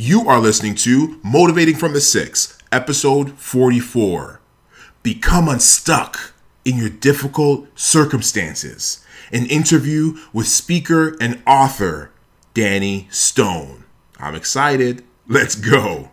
You are listening to Motivating from the Six, episode 44. Become unstuck in your difficult circumstances. An interview with speaker and author Danny Stone. I'm excited. Let's go.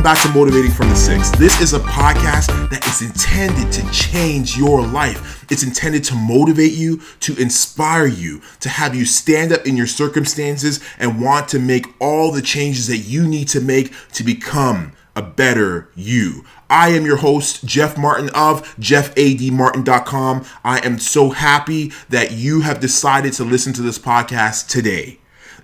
Welcome back to Motivating from the Six. This is a podcast that is intended to change your life. It's intended to motivate you, to inspire you, to have you stand up in your circumstances and want to make all the changes that you need to make to become a better you. I am your host, Jeff Martin of jeffadmartin.com. I am so happy that you have decided to listen to this podcast today.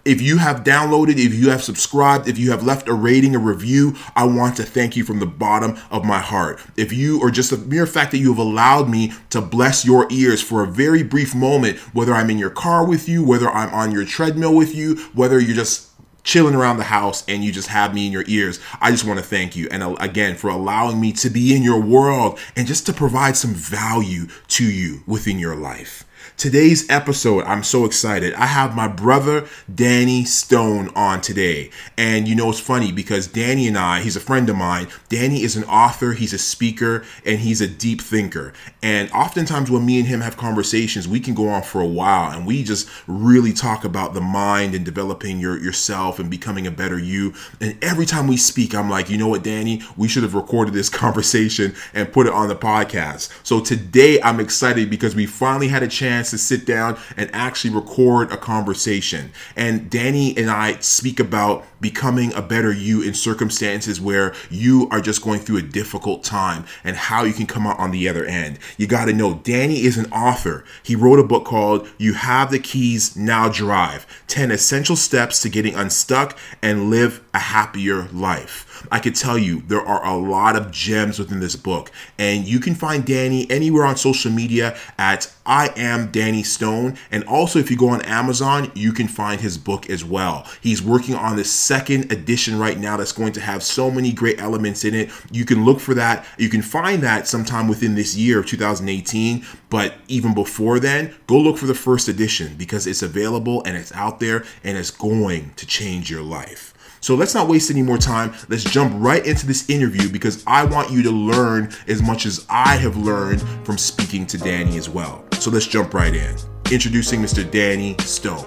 If you have downloaded, if you have subscribed, if you have left a rating, a review, I want to thank you from the bottom of my heart. If you, or just the mere fact that you have allowed me to bless your ears for a very brief moment, whether I'm in your car with you, whether I'm on your treadmill with you, whether you're just chilling around the house and you just have me in your ears. I just want to thank you. And uh, again, for allowing me to be in your world and just to provide some value to you within your life. Today's episode, I'm so excited. I have my brother Danny Stone on today. And you know, it's funny because Danny and I, he's a friend of mine. Danny is an author, he's a speaker, and he's a deep thinker. And oftentimes, when me and him have conversations, we can go on for a while and we just really talk about the mind and developing your yourself and becoming a better you. And every time we speak, I'm like, you know what, Danny, we should have recorded this conversation and put it on the podcast. So today, I'm excited because we finally had a chance chance to sit down and actually record a conversation. And Danny and I speak about becoming a better you in circumstances where you are just going through a difficult time and how you can come out on the other end. You got to know Danny is an author. He wrote a book called You Have the Keys, Now Drive 10 Essential Steps to Getting Unstuck and Live a Happier Life. I could tell you there are a lot of gems within this book. And you can find Danny anywhere on social media at I am Danny Stone. And also, if you go on Amazon, you can find his book as well. He's working on the second edition right now that's going to have so many great elements in it. You can look for that. You can find that sometime within this year of 2018. But even before then, go look for the first edition because it's available and it's out there and it's going to change your life. So let's not waste any more time. Let's jump right into this interview because I want you to learn as much as I have learned from speaking to Danny as well. So let's jump right in. Introducing Mr. Danny Stone.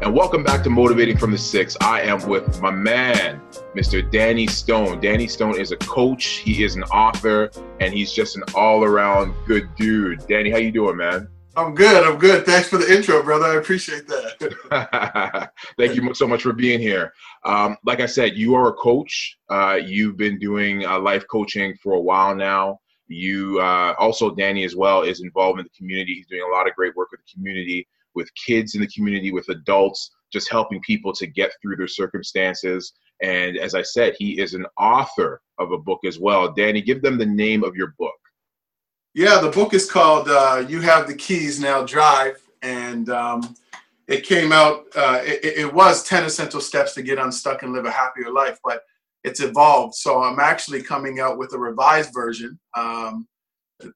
And welcome back to Motivating from the Six. I am with my man, Mr. Danny Stone. Danny Stone is a coach, he is an author, and he's just an all-around good dude. Danny, how you doing, man? I'm good. I'm good. Thanks for the intro, brother. I appreciate that. Thank you so much for being here. Um, like I said, you are a coach. Uh, you've been doing uh, life coaching for a while now. You uh, also, Danny, as well, is involved in the community. He's doing a lot of great work with the community, with kids in the community, with adults, just helping people to get through their circumstances. And as I said, he is an author of a book as well. Danny, give them the name of your book. Yeah, the book is called uh, "You Have the Keys Now Drive," and um, it came out. Uh, it, it, was ten essential steps to get unstuck and live a happier life, but it's evolved. So I'm actually coming out with a revised version. Um,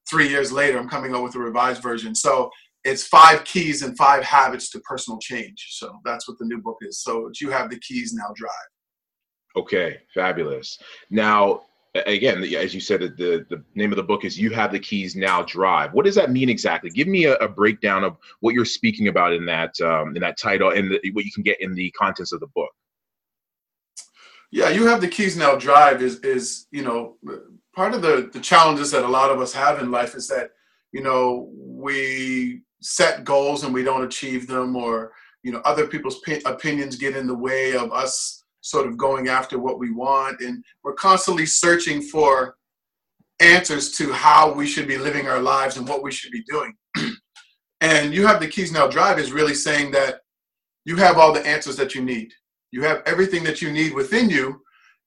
three years later, I'm coming out with a revised version. So it's five keys and five habits to personal change. So that's what the new book is. So you have the keys now drive. Okay, fabulous. Now, again, as you said, the, the name of the book is You Have the Keys Now Drive. What does that mean exactly? Give me a, a breakdown of what you're speaking about in that um, in that title and the, what you can get in the contents of the book. Yeah, You Have the Keys Now Drive is is you know part of the the challenges that a lot of us have in life is that you know we set goals and we don't achieve them or you know other people's opinions get in the way of us sort of going after what we want. And we're constantly searching for answers to how we should be living our lives and what we should be doing. and you have the keys now drive is really saying that you have all the answers that you need. You have everything that you need within you.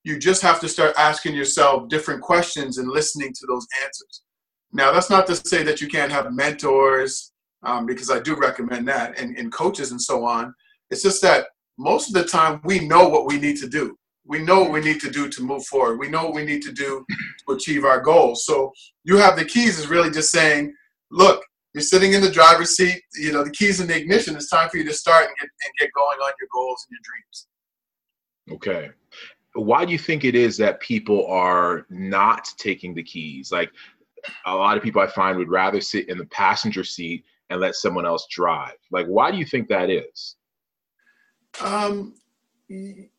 You just have to start asking yourself different questions and listening to those answers. Now, that's not to say that you can't have mentors, um, because I do recommend that, and, and coaches and so on. It's just that most of the time we know what we need to do. We know what we need to do to move forward. We know what we need to do to achieve our goals. So you have the keys is really just saying, look, you're sitting in the driver's seat, you know, the keys in the ignition. It's time for you to start and get, and get going on your goals and your dreams. Okay. Why do you think it is that people are not taking the keys? Like a lot of people I find would rather sit in the passenger seat and let someone else drive. Like, why do you think that is? Um, it,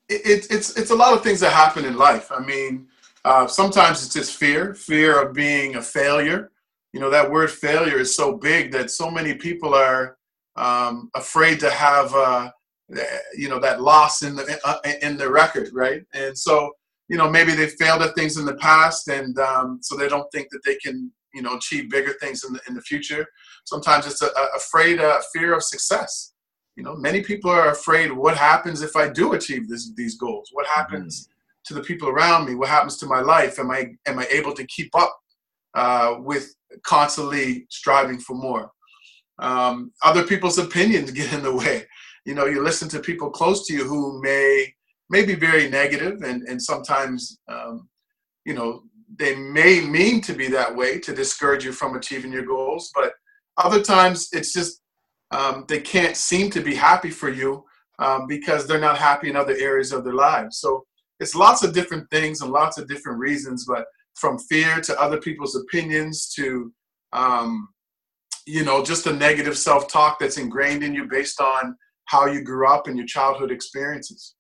it's it's a lot of things that happen in life. I mean, uh, sometimes it's just fear, fear of being a failure. You know, that word failure is so big that so many people are um, afraid to have, uh, you know, that loss in the uh, in the record, right? And so, you know, maybe they failed at things in the past, and um, so they don't think that they can, you know, achieve bigger things in the in the future. Sometimes it's a, a afraid, uh, fear of success you know many people are afraid what happens if i do achieve this, these goals? What happens mm-hmm. to the people around me? What happens to my life? Am i am i able to keep up uh, with constantly striving for more? Um, other people's opinions get in the way. You know you listen to people close to you who may may be very negative and and sometimes um, you know they may mean to be that way to discourage you from achieving your goals but other times it's just um, they can't seem to be happy for you um, because they're not happy in other areas of their lives. So it's lots of different things and lots of different reasons, but from fear to other people's opinions to, um, you know, just the negative self talk that's ingrained in you based on how you grew up and your childhood experiences.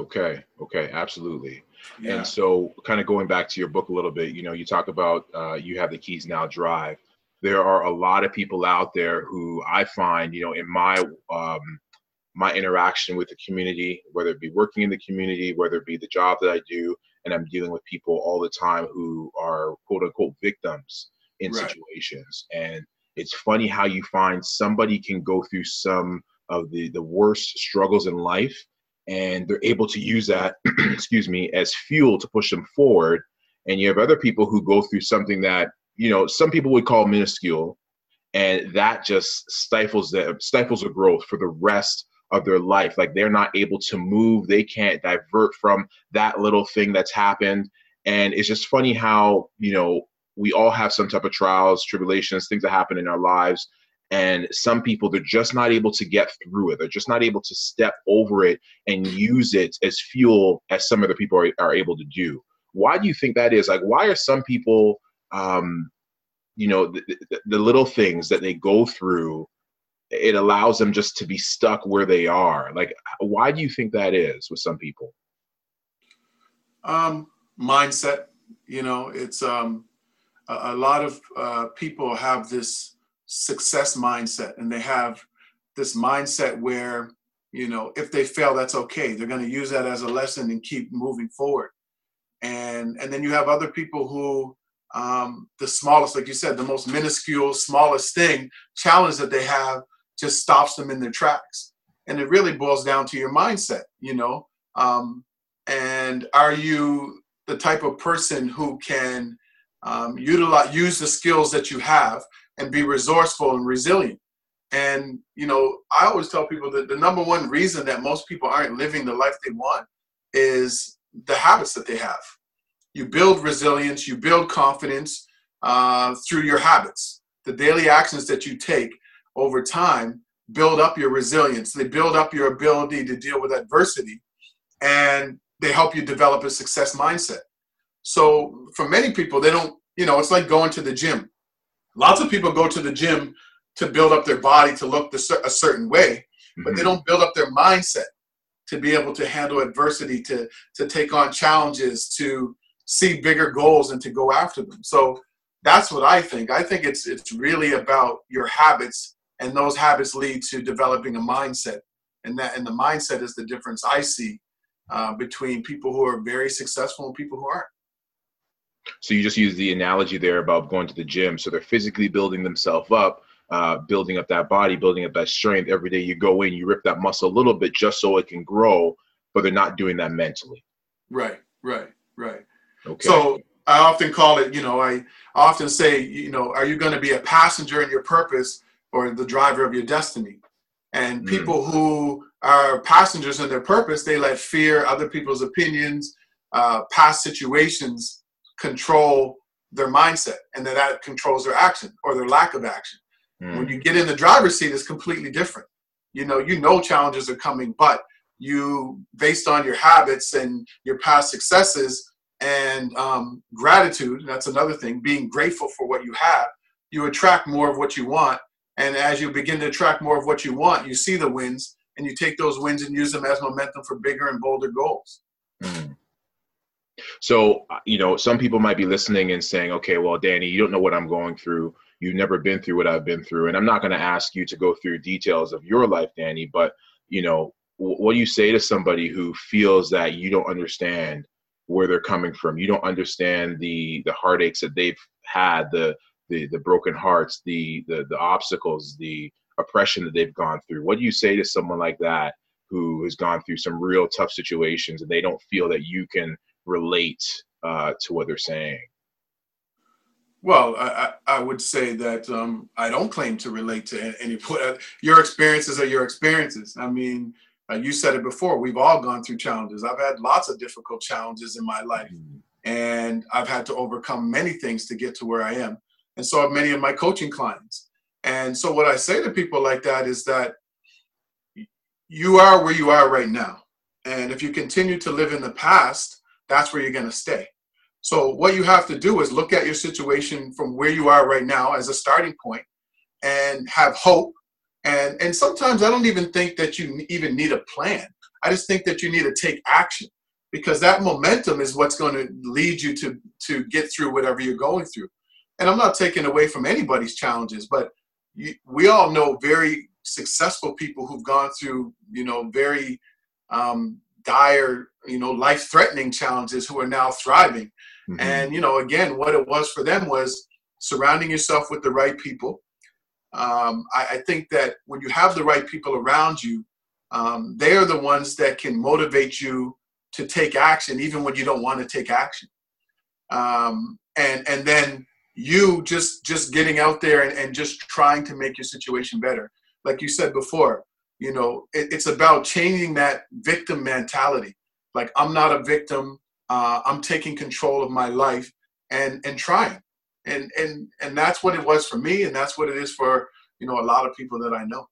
Okay, okay, absolutely. Yeah. And so, kind of going back to your book a little bit, you know, you talk about uh, you have the keys now drive there are a lot of people out there who I find, you know, in my um, my interaction with the community, whether it be working in the community, whether it be the job that I do, and I'm dealing with people all the time who are quote unquote victims in right. situations. And it's funny how you find somebody can go through some of the the worst struggles in life and they're able to use that excuse me as fuel to push them forward and you have other people who go through something that you know, some people would call minuscule, and that just stifles the stifles the growth for the rest of their life. Like they're not able to move, they can't divert from that little thing that's happened. And it's just funny how, you know, we all have some type of trials, tribulations, things that happen in our lives. And some people, they're just not able to get through it. They're just not able to step over it and use it as fuel as some other people are, are able to do. Why do you think that is? Like, why are some people um, you know the, the, the little things that they go through it allows them just to be stuck where they are. Like why do you think that is with some people? Um mindset you know it's um a, a lot of uh, people have this success mindset and they have this mindset where you know if they fail that's okay. They're going to use that as a lesson and keep moving forward. And and then you have other people who um, the smallest, like you said, the most minuscule, smallest thing, challenge that they have just stops them in their tracks. And it really boils down to your mindset, you know. Um, and are you the type of person who can um, utilize use the skills that you have and be resourceful and resilient? And you know, I always tell people that the number one reason that most people aren't living the life they want is the habits that they have you build resilience, you build confidence uh, through your habits. The daily actions that you take over time build up your resilience. They build up your ability to deal with adversity and they help you develop a success mindset. So for many people, they don't, you know, it's like going to the gym. Lots of people go to the gym to build up their body to look a certain way, but they mm-hmm. don't build up their mindset to be able to handle adversity, to, to take on challenges, to see bigger goals and to go after them. So that's what I think. I think it's it's really about your habits, and those habits lead to developing a mindset, and that and the mindset is the difference I see uh, between people who are very successful and people who aren't. So you just use the analogy there about going to the gym. So they're physically building themselves up, uh, building up that body, building up that strength. Every day you go in, you rip that muscle a little bit just so it can grow, but they're not doing that mentally. Right, right, right. Okay. So I often call it, you know, I often say, you know, are you going to be a passenger in your purpose or the driver of your destiny? And mm. people who are passengers in their purpose, they let fear, other people's opinions, uh, past situations control their mindset, and that that controls their action or their lack of action. Mm. When you get in the driver's seat, it's completely different. You know, you know challenges are coming, but you, based on your habits and your past successes and um, gratitude, that's another thing, being grateful for what you have, you attract more of what you want. And as you begin to attract more of what you want, you see the wins and you take those wins and use them as momentum for bigger and bolder goals. Mm. So, uh, you know, some people might be listening and saying, okay, well, Danny, you don't know what I'm going through. You've never been through what I've been through. And I'm not going to ask you to go through details of your life, Danny, but, you know, what do you say to somebody who feels that you don't understand where they're coming from? You don't understand the the heartaches that they've had, the the the broken hearts, the the the obstacles, the oppression that they've gone through. What do you say to someone like that who has gone through some real tough situations and they don't feel that you can relate uh, to what they're saying? Well, I, I would say that um, I don't claim to relate to any. Your experiences are your experiences. I mean, uh, you said it before. We've all gone through challenges. I've had lots of difficult challenges in my life, mm-hmm. and I've had to overcome many things to get to where I am. And so have many of my coaching clients. And so, what I say to people like that is that you are where you are right now. And if you continue to live in the past, that's where you're going to stay. So, what you have to do is look at your situation from where you are right now as a starting point and have hope. And, and sometimes I don't even think that you even need a plan. I just think that you need to take action because that momentum is what's going to lead you to, to get through whatever you're going through. And I'm not taking away from anybody's challenges, but you, we all know very successful people who've gone through, you know, very um, dire, you know, life threatening challenges who are now thriving. Mm-hmm. And, you know, again, what it was for them was surrounding yourself with the right people. Um, I, I, think that when you have the right people around you, um, they are the ones that can motivate you to take action, even when you don't want to take action. Um, and and then you just just getting out there and, and just trying to make your situation better. Like you said before, you know it, it's about changing that victim mentality like i'm not a victim uh, i'm taking control of my life and and trying and and and that's what it was for me and that's what it is for you know a lot of people that i know.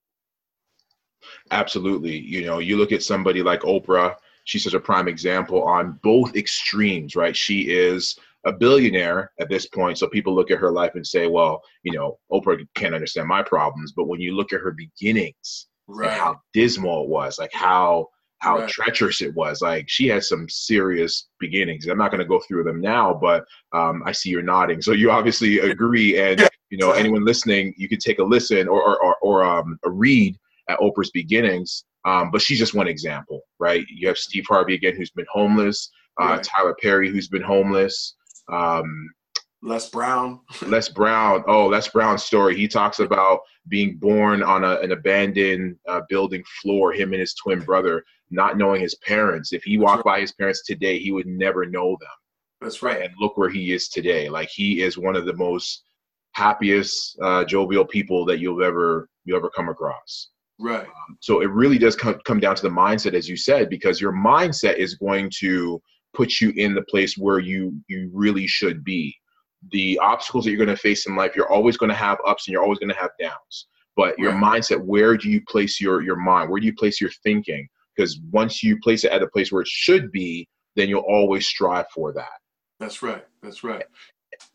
Absolutely. You know you look at somebody like oprah she's such a prime example on both extremes right? She is a billionaire at this point so people look at her life and say well you know oprah can't understand my problems but when you look at her beginnings right. how dismal it was, like how how right. treacherous it was. Like she had some serious beginnings. I'm not going to go through them now, but um, I see you're nodding, so you obviously agree. And you know, anyone listening, you can take a listen or or, or, or um, a read at Oprah's beginnings. Um, but she's just one example, right? You have Steve Harvey again, who's been homeless. Uh, right. Tyler Perry, who's been homeless. Um, Les Brown. Les Brown. Oh, Les Brown's story. He talks about being born on a, an abandoned uh, building floor, him and his twin brother, not knowing his parents. If he walked by his parents today, he would never know them. That's right. And look where he is today. Like he is one of the most happiest, uh, jovial people that you'll ever you'll ever come across. Right. Um, so it really does come come down to the mindset, as you said, because your mindset is going to put you in the place where you you really should be the obstacles that you're going to face in life, you're always going to have ups and you're always going to have downs. But your right. mindset, where do you place your your mind? Where do you place your thinking? Because once you place it at a place where it should be, then you'll always strive for that. That's right. That's right.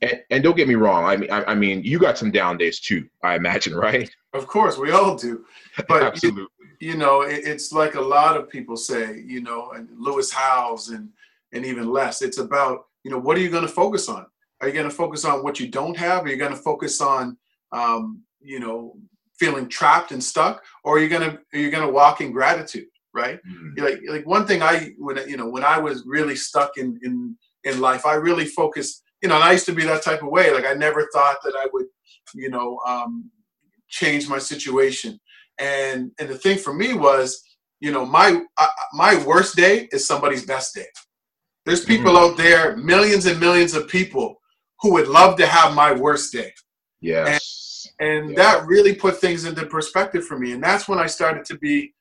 And, and don't get me wrong. I mean, I, I, mean, you got some down days too. I imagine, right? Of course, we all do. But absolutely, you, you know, it, it's like a lot of people say. You know, and Lewis Howes and and even Les. It's about you know what are you going to focus on? Are you going to focus on what you don't have? Are you going to focus on, um, you know, feeling trapped and stuck, or are you going to are you going to walk in gratitude? Right? Mm-hmm. Like like one thing I when you know when I was really stuck in in in life, I really focused. You know, and I used to be that type of way. Like I never thought that I would, you know, um, change my situation. And and the thing for me was, you know, my uh, my worst day is somebody's best day. There's people mm-hmm. out there, millions and millions of people who would love to have my worst day. Yes. and yeah. that really put things into perspective for me and that's when i started to be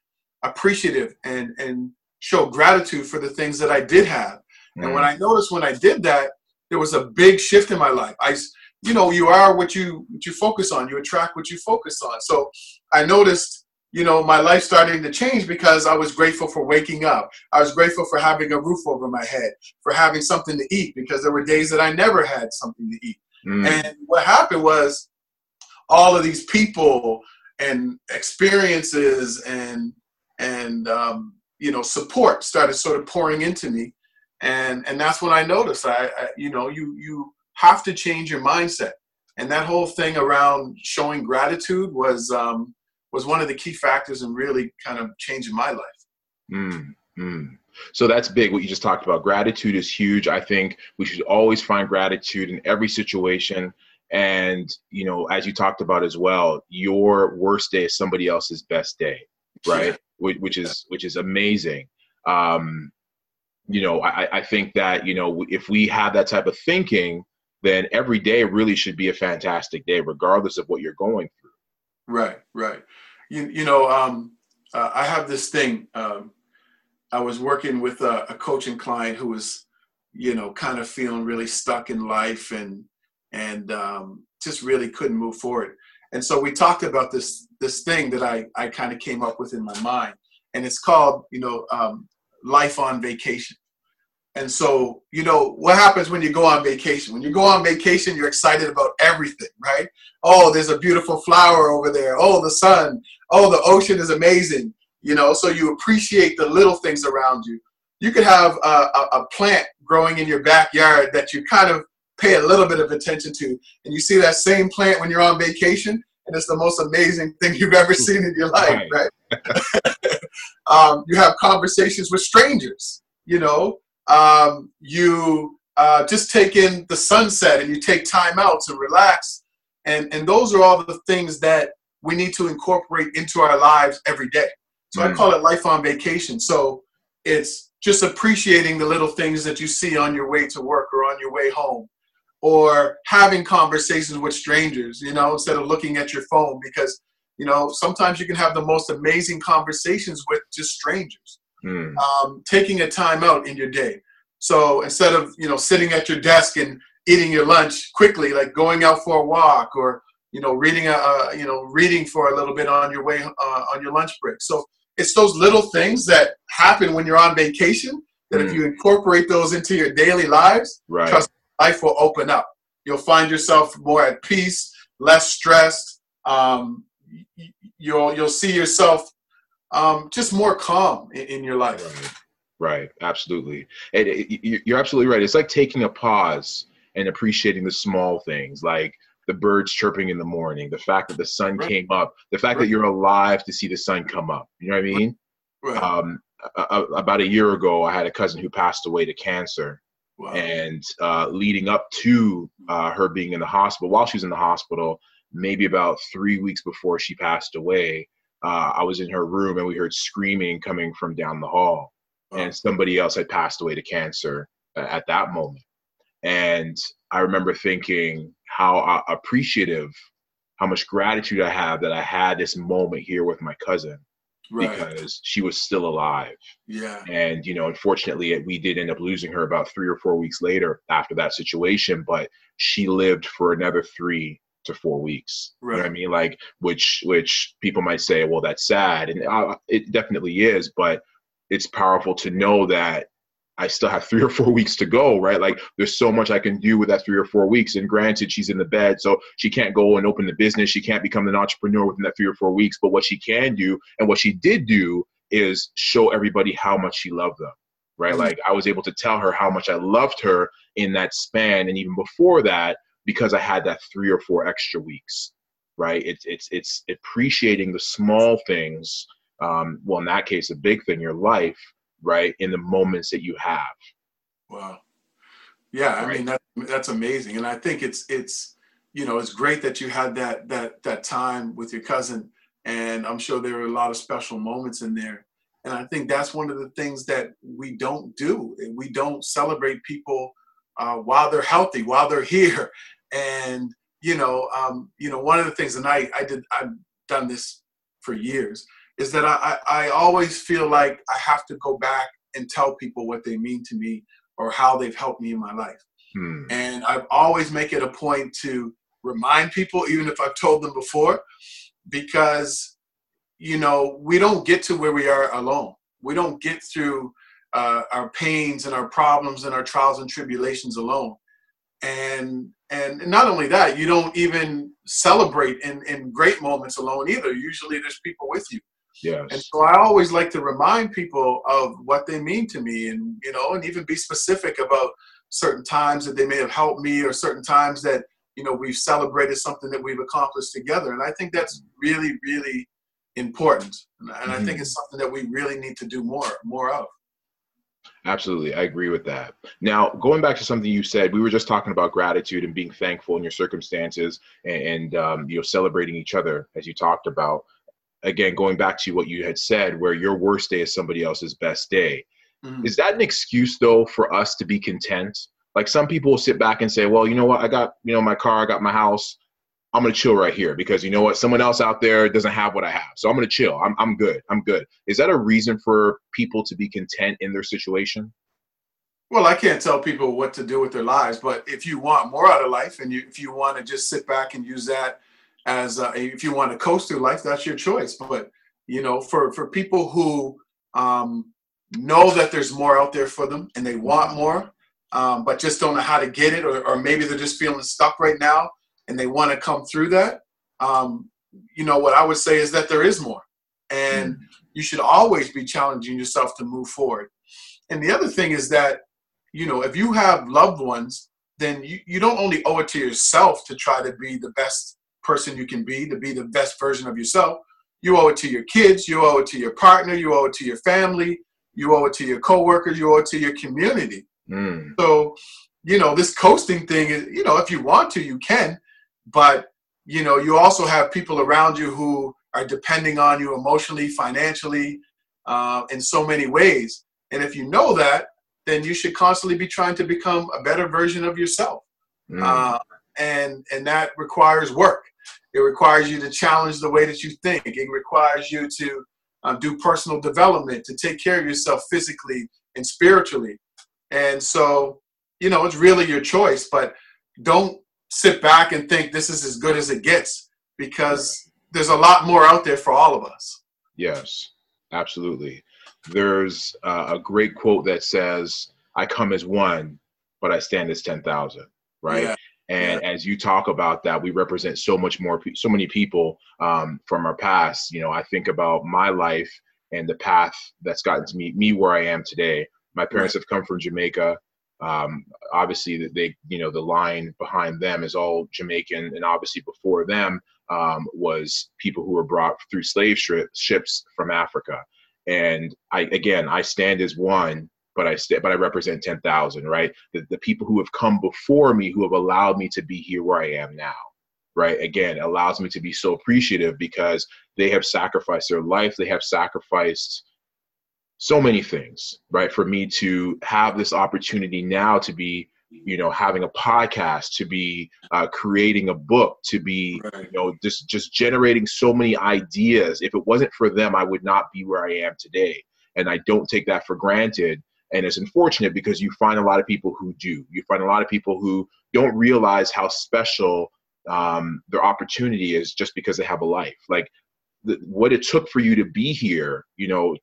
appreciative and and show gratitude for the things that i did have mm. and when mm. i noticed when i did that there was a big shift in my life i you know you are what you what you focus on you attract what you focus on so i noticed you know my life starting to change because i was grateful for waking up. I was grateful for having a roof over my head for having something to eat because there were days that i never had something to eat. Mm. and what happened was all of these people and experiences and and um, you know support started sort of pouring into me. And and that's when i noticed I, I, you know you you have to change your mindset. And that whole thing around showing gratitude was um, was one of the key factors in really kind of changing my life mm, mm. So that's big. What you just talked about. Gratitude is huge. I think we should always find gratitude in every situation and you know as you talked about as well your worst day is somebody else's best day right yeah. which, is which is amazing um you know I, I think that you know if we have that type of thinking then every day really should be a fantastic day regardless of what you're going through right right you, you know um uh, i have this thing um i was working with a, a coaching client who was you know kind of feeling really stuck in life and and um, just really couldn't move forward. And so we talked about this this thing that I I kind of came up with in my mind, and it's called you know um, life on vacation. And so you know what happens when you go on vacation? When you go on vacation, you're excited about everything, right? Oh, there's a beautiful flower over there. Oh, the sun. Oh, the ocean is amazing. You know, so you appreciate the little things around you. You could have a, a, a plant growing in your backyard that you kind of pay a little bit of attention to. And you see that same plant when you're on vacation, and it's the most amazing thing you've ever seen in your life, right? right? um, you have conversations with strangers, you know. Um, you uh, just take in the sunset and you take time out to relax. And, and those are all the things that we need to incorporate into our lives every day. So mm. I call it life on vacation. So it's just appreciating the little things that you see on your way to work or on your way home or having conversations with strangers, you know, instead of looking at your phone because, you know, sometimes you can have the most amazing conversations with just strangers. Mm. Um, taking a time out in your day. So instead of, you know, sitting at your desk and eating your lunch quickly, like going out for a walk or, you know, reading a, a you know, reading for a little bit on your way, uh, on your lunch break. So it's those little things that happen when you're on vacation that mm. if you incorporate those into your daily lives, right. trust life will open up. You'll find yourself more at peace, less stressed. Um, you'll you'll see yourself um, just more calm in, in your life. Right. Right, absolutely. And you're absolutely right. It's like taking a pause and appreciating the small things, like the birds chirping in the morning, the fact that the sun right. came up, the fact right. that you're alive to see the sun come up. You know what I mean? Right. Um, about a year ago, I had a cousin who passed away to cancer, Wow. And uh, leading up to uh, her being in the hospital, while she was in the hospital, maybe about three weeks before she passed away, uh, I was in her room and we heard screaming coming from down the hall. Wow. And somebody else had passed away to cancer at that moment. And I remember thinking how appreciative, how much gratitude I have that I had this moment here with my cousin right. because she was still alive. Yeah. And, you know, unfortunately, we did end up losing her about three or four weeks later after that situation, but she lived for another three to four weeks. Right. You know what I mean? Like, which, which people might say, well, that's sad. And uh, it definitely is, but it's powerful to know that I still have three or four weeks to go, right? Like there's so much I can do with that three or four weeks. And granted, she's in the bed, so she can't go and open the business. She can't become an entrepreneur within that three or four weeks. But what she can do, and what she did do, is show everybody how much she loved them, right? Mm-hmm. Like I was able to tell her how much I loved her in that span, and even before that, because I had that three or four extra weeks, right? It's it's it's appreciating the small things. Um, well, in that case, a big thing, your life right in the moments that you have wow yeah i right. mean that, that's amazing and i think it's it's you know it's great that you had that that that time with your cousin and i'm sure there are a lot of special moments in there and i think that's one of the things that we don't do we don't celebrate people uh, while they're healthy while they're here and you know, um, you know, one of the things, and I, I did, I've done this for years, is that I, I, I always feel like I have to go back and tell people what they mean to me or how they've helped me in my life. Hmm. And I've always make it a point to remind people, even if I've told them before, because you know we don't get to where we are alone. We don't get through uh, our pains and our problems and our trials and tribulations alone. And and not only that, you don't even celebrate in, in great moments alone either. Usually there's people with you. Yes. And so I always like to remind people of what they mean to me and you know, and even be specific about certain times that they may have helped me or certain times that, you know, we've celebrated something that we've accomplished together. And I think that's really, really important. And, mm-hmm. I think mm-hmm. it's something that we really need to do more, more of. Absolutely. I agree with that. Now, going back to something you said, we were just talking about gratitude and being thankful in your circumstances and, and um, you know, celebrating each other as you talked about. Again, going back to what you had said, where your worst day is somebody else's best day. Mm-hmm. Is that an excuse though for us to be content? Like some people will sit back and say, well, you know what? I got, you know, my car, I got my house. I'm gonna chill right here because you know what? Someone else out there doesn't have what I have. So I'm gonna chill. I'm I'm good. I'm good. Is that a reason for people to be content in their situation? Well, I can't tell people what to do with their lives, but if you want more out of life and you if you want to just sit back and use that as a, if you want to coast through life, that's your choice. But you know, for for people who um, know that there's more out there for them and they want more, um, but just don't know how to get it, or, or maybe they're just feeling stuck right now and they want to come through that, um, you know, what I would say is that there is more. And mm-hmm. you should always be challenging yourself to move forward. And the other thing is that, you know, if you have loved ones, then you, you don't only owe it to yourself to try to be the best person you can be, to be the best version of yourself. You owe it to your kids, you owe it to your partner, you owe it to your family, you owe it to your coworkers, you owe it to your community. Mm. So, you know, this coasting thing is, you know, if you want to, you can, but you know you also have people around you who are depending on you emotionally financially uh, in so many ways. And if you know that then you should constantly be trying to become a better version of yourself. Mm. uh, and and that requires work. It requires you to challenge the way that you think. It requires you to uh, do personal development to take care of yourself physically and spiritually. And so you know it's really your choice but don't sit back and think this is as good as it gets because there's a lot more out there for all of us. Yes, absolutely. There's uh, a great quote that says, I come as one, but I stand as 10,000, right? Yeah. And yeah. as you talk about that, we represent so much more, so many people um, from our past. You know, I think about my life and the path that's gotten to me, me where I am today. My parents have come from Jamaica. Um, obviously, they you know the line behind them is all Jamaican, and obviously before them um, was people who were brought through slave ships from Africa. And I again, I stand as one, but I st- but I represent ten thousand, right? The, the people who have come before me, who have allowed me to be here where I am now right again allows me to be so appreciative because they have sacrificed their life they have sacrificed so many things, right? For me to have this opportunity now to be, you know, having a podcast, to be uh, creating a book, to be, right. you know, just just generating so many ideas. If it wasn't for them, I would not be where I am today, and I don't take that for granted. And it's unfortunate because you find a lot of people who do. You find a lot of people who don't realize how special um, their opportunity is just because they have a life. Like the, what it took for you to be here you know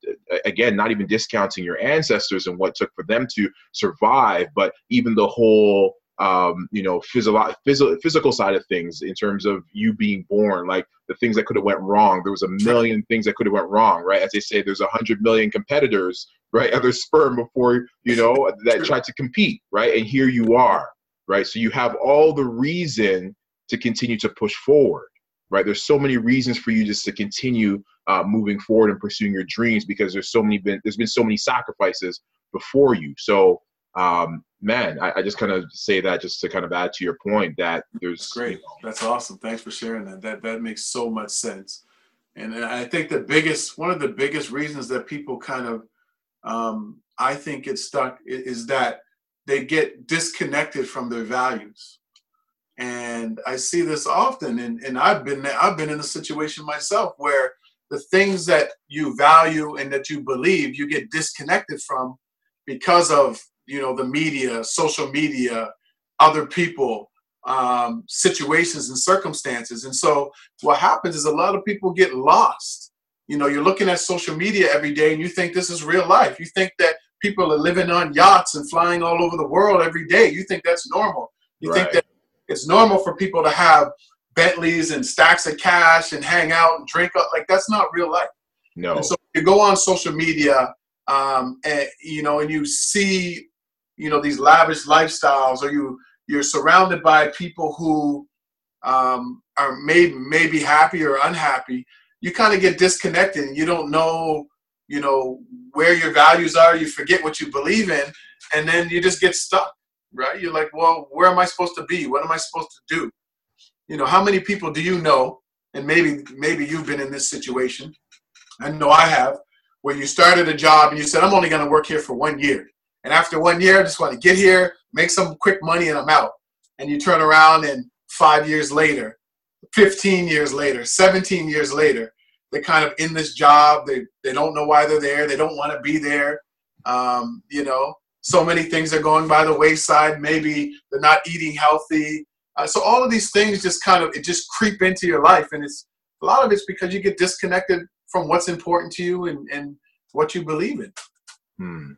again not even discounting your ancestors and what took for them to survive but even the whole um, you know physio- phys- physical side of things in terms of you being born like the things that could have went wrong. There was a million things that could have went wrong right? As they say there's a hundred million competitors right other sperm before you know that tried to compete right? And here you are right? So you have all the reason to continue to push forward right? There's so many reasons for you just to continue uh, moving forward and pursuing your dreams because there's so many been there's been so many sacrifices before you. So, um, man, I, I just kind of say that just to kind of add to your point that there's That's great. You know, That's awesome. Thanks for sharing that. That that makes so much sense. And I think the biggest one of the biggest reasons that people kind of um, I think get stuck is that they get disconnected from their values And I see this often, and, and I've been I've been in a situation myself where the things that you value and that you believe you get disconnected from because of you know the media, social media, other people, um, situations and circumstances. And so what happens is a lot of people get lost. You know, you're looking at social media every day and you think this is real life. You think that people are living on yachts and flying all over the world every day. You think that's normal. You right. think that it's normal for people to have Bentleys and stacks of cash and hang out and drink. Like that's not real life. No. And so you go on social media, um, and you know, and you see, you know, these lavish lifestyles, or you you're surrounded by people who um, are maybe maybe happy or unhappy. You kind of get disconnected, and you don't know, you know, where your values are. You forget what you believe in, and then you just get stuck. Right? You're like, well, where am I supposed to be? What am I supposed to do? you know, how many people do you know? And maybe maybe you've been in this situation. I know I have, where you started a job and you said, I'm only going to work here for one year. And after one year, I just want to get here, make some quick money, and I'm out. And you turn around and five years later, 15 years later, 17 years later, they're kind of in this job. They, they don't know why they're there. They don't want to be there. Um, you know, so many things are going by the wayside. Maybe they're not eating healthy. Uh, so all of these things just kind of it just creep into your life, and it's a lot of it's because you get disconnected from what's important to you and, and what you believe in. Hmm.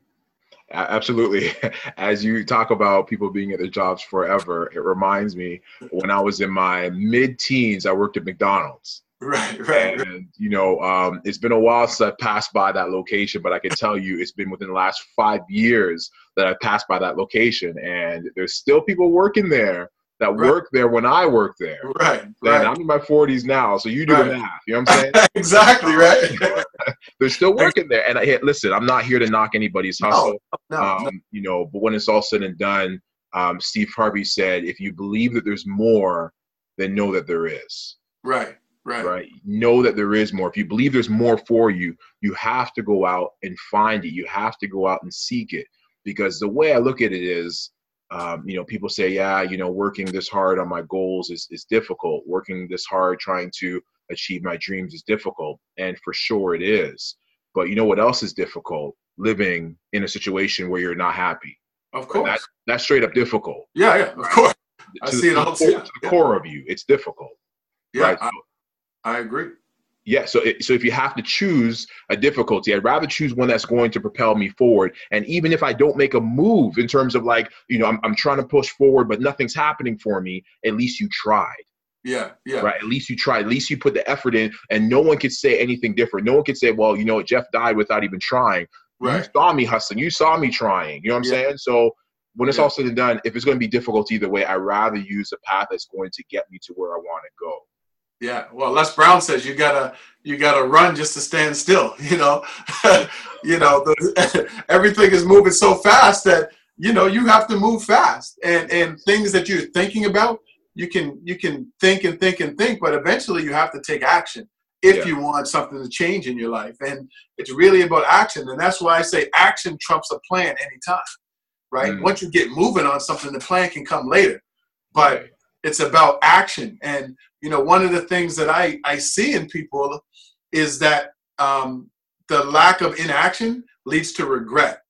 Absolutely. As you talk about people being at their jobs forever, it reminds me when I was in my mid teens, I worked at McDonald's. Right, right. And, you know, um, it's been a while since I've passed by that location, but I can tell you it's been within the last five years that I passed by that location. And there's still people working there that right. worked there when I worked there. Right. And right. I'm in my 40s now, so you do right. the math. You know what I'm saying? exactly, right. They're still working there. And I listen, I'm not here to knock anybody's hustle. No, no, um, no. You know, but when it's all said and done, um, Steve Harvey said, if you believe that there's more, then know that there is. Right. Right. Right. Know that there is more. If you believe there's more for you, you have to go out and find it. You have to go out and seek it. Because the way I look at it is, um, you know, people say, yeah, you know, working this hard on my goals is, is difficult. Working this hard trying to achieve my dreams is difficult. And for sure it is. But you know what else is difficult? Living in a situation where you're not happy. Of course. That, that's straight up difficult. Yeah, yeah, of course. I see it all. the, To the yeah. core of you, it's difficult. Yeah, right? I, I agree. Yeah so it, so if you have to choose a difficulty i'd rather choose one that's going to propel me forward. And even if i don't make a move in terms of like you know i'm, I'm trying to push forward but nothing's happening for me at least you tried. Yeah yeah. Right at least you tried. At least you put the effort in and no one could say anything different. No one could say well you know jeff died without even trying. Right. you saw me hustling. You saw me trying. You know what i'm yeah. saying? So when it's yeah. all said and done if it's going to be difficult either way i'd rather use a path that's going to get me to where i want to go yeah, well, Les Brown says you gotta you gotta run just to stand still. You know, you know, the, everything is moving so fast that you know you have to move fast, and and things that you're thinking about, you can you can think and think and think, but eventually you have to take action if yeah. you want something to change in your life, and it's really about action, and that's why I say action trumps a plan anytime, right? Mm. Once you get moving on something, the plan can come later, but. It's about action. And you know one of the things that i i see in people is that um, the lack of inaction leads to regret.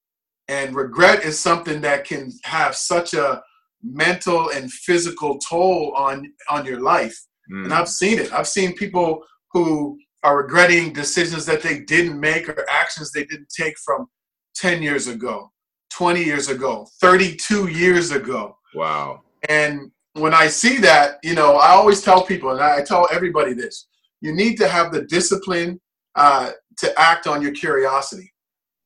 And regret is something that can have such a mental and physical toll on on your life. Mm. and i've seen it. I've seen people who are regretting decisions that they didn't make or actions they didn't take from 10 years ago 20 years ago 32 years ago. Wow. And when I see that, you know, I always tell people, and I tell everybody this: you need to have the discipline uh, to act on your curiosity.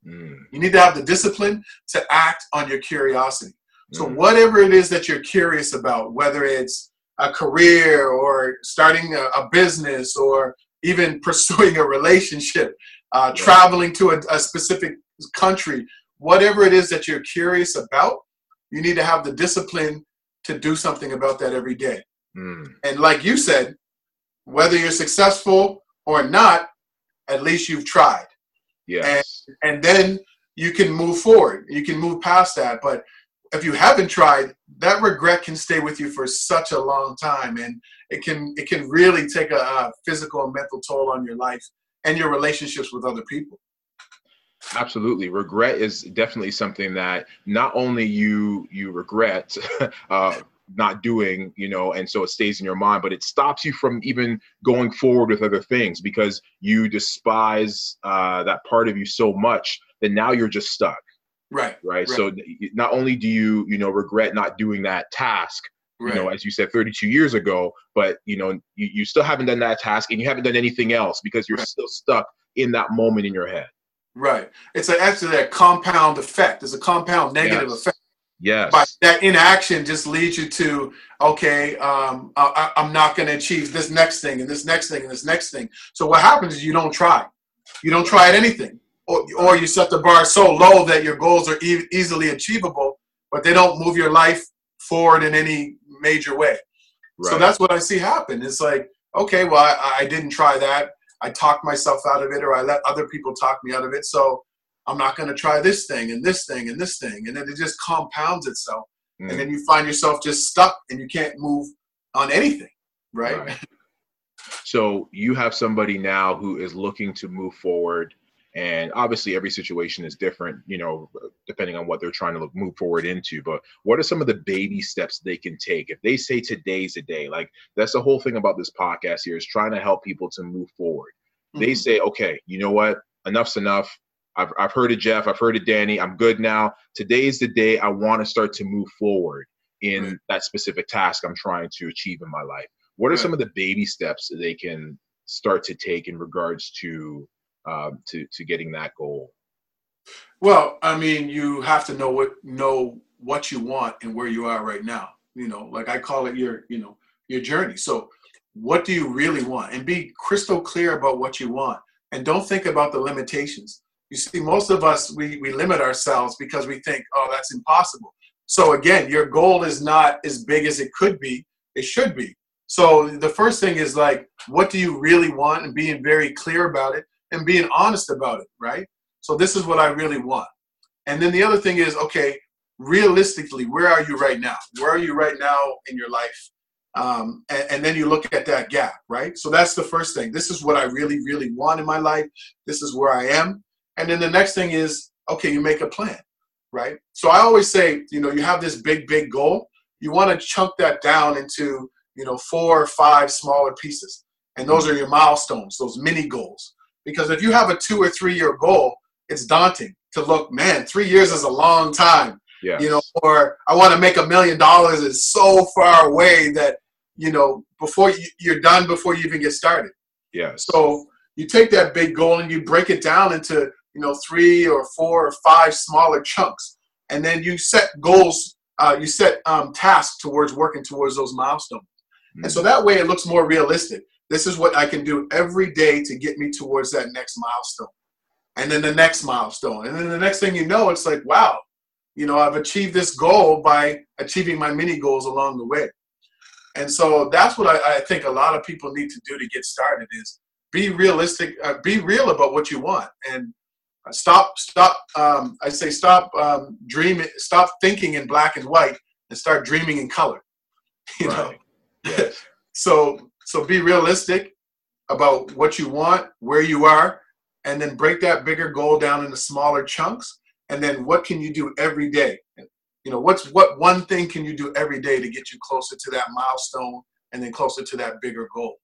Mm. You need to have the discipline to act on your curiosity. So mm. whatever it is that you're curious about, whether it's a career or starting a, a business or even pursuing a relationship, uh, yeah. traveling to a, a specific country, whatever it is that you're curious about, you need to have the discipline to do something about that every day. Mm. And like you said, whether you're successful or not, at least you've tried. Yes. And, and then you can move forward. You can move past that. But if you haven't tried, that regret can stay with you for such a long time, and it can it can really take a, a physical and mental toll on your life and your relationships with other people. Absolutely, regret is definitely something that not only you you regret uh, not doing, you know, and so it stays in your mind, but it stops you from even going forward with other things because you despise uh, that part of you so much that now you're just stuck. Right, right. Right. So not only do you, you know, regret not doing that task, right. you know, as you said 32 years ago, but you know, you, you still haven't done that task and you haven't done anything else because you're right. still stuck in that moment in your head. Right. It's a, actually a compound effect. It's a compound negative yes. effect. Yes. But that inaction just leads you to, okay, um, I, am not going to achieve this next thing and this next thing and this next thing. So what happens is you don't try. You don't try at anything. Or, or you set the bar so low that your goals are e- easily achievable, but they don't move your life forward in any major way. Right. So that's what I see happen. It's like, okay, well, I, I didn't try that. I talked myself out of it, or I let other people talk me out of it. So I'm not going to try this thing and this thing and this thing. And then it just compounds itself. Mm. And then you find yourself just stuck and you can't move on anything. Right? right. So you have somebody now who is looking to move forward. And obviously, every situation is different, you know, depending on what they're trying to look, move forward into. But what are some of the baby steps they can take? If they say today's a day, like that's the whole thing about this podcast here is trying to help people to move forward. Mm-hmm. They say, okay, you know what? Enough's enough. I've, I've heard of Jeff. I've heard of Danny. I'm good now. Today's the day I want to start to move forward in right. that specific task I'm trying to achieve in my life. What are right. some of the baby steps they can start to take in regards to uh, to to getting that goal? Well, I mean, you have to know what know what you want and where you are right now. You know, like I call it your you know your journey. So, what do you really want? And be crystal clear about what you want, and don't think about the limitations you see, most of us, we, we limit ourselves because we think, oh, that's impossible. So again, your goal is not as big as it could be. It should be. So the first thing is like, what do you really want and being very clear about it and being honest about it, right? So this is what I really want. And then the other thing is, okay, realistically, where are you right now? Where are you right now in your life? Um, and, and, then you look at that gap, right? So that's the first thing. This is what I really, really want in my life. This is where I am. And then the next thing is, okay, you make a plan, right? So I always say, you know, you have this big, big goal. You want to chunk that down into, you know, four or five smaller pieces. And those are your milestones, those mini goals. Because if you have a two or three year goal, it's daunting to look, man, three years is a long time. Yes. You know, or I want to make a million dollars is so far away that, you know, before you, you're done before you even get started. Yeah. So you take that big goal and you break it down into you know three or four or five smaller chunks and then you set goals uh, you set um, tasks towards working towards those milestones mm-hmm. and so that way it looks more realistic this is what i can do every day to get me towards that next milestone. And then the next milestone. And then the next thing you know it's like wow you know i've achieved this goal by achieving my mini goals along the way. And so that's what I, I think a lot of people need to do to get started is be realistic uh, be real about what you want and stop stop um, i say stop um, dreaming stop thinking in black and white and start dreaming in color. You right. know yes. so so be realistic about what you want where you are and then break that bigger goal down into smaller chunks and then what can you do every day you know what's what one thing can you do every day to get you closer to that milestone and then closer to that bigger goal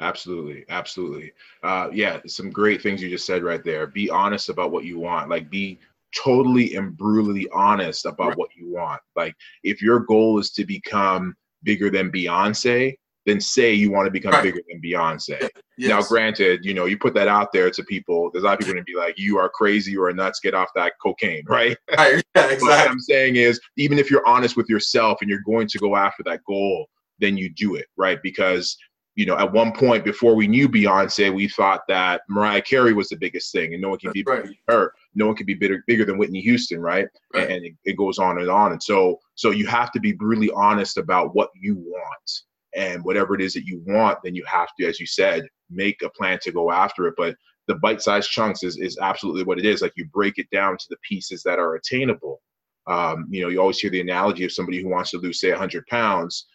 Absolutely, absolutely. Uh, yeah, some great things you just said right there. Be honest about what you want. Like, be totally and brutally honest about right. what you want. Like, if your goal is to become bigger than Beyonce, then say you want to become right. bigger than Beyonce. Yes. Now, granted, you know, you put that out there to people, there's a lot of people going to be like, you are crazy, you are nuts, get off that cocaine, right? right. Yeah, exactly. what I'm saying is, even if you're honest with yourself and you're going to go after that goal, then you do it, right? Because you know, at one point before we knew Beyonce, we thought that Mariah Carey was the biggest thing, and no one can That's be right. her. No one can be bigger, bigger than Whitney Houston, right? right. And, it, it, goes on and on. And so, so you have to be brutally honest about what you want, and whatever it is that you want, then you have to, as you said, make a plan to go after it. But the bite-sized chunks is is absolutely what it is. Like you break it down to the pieces that are attainable, um, you know, you always hear the analogy of somebody who wants to lose, say, 100 pounds.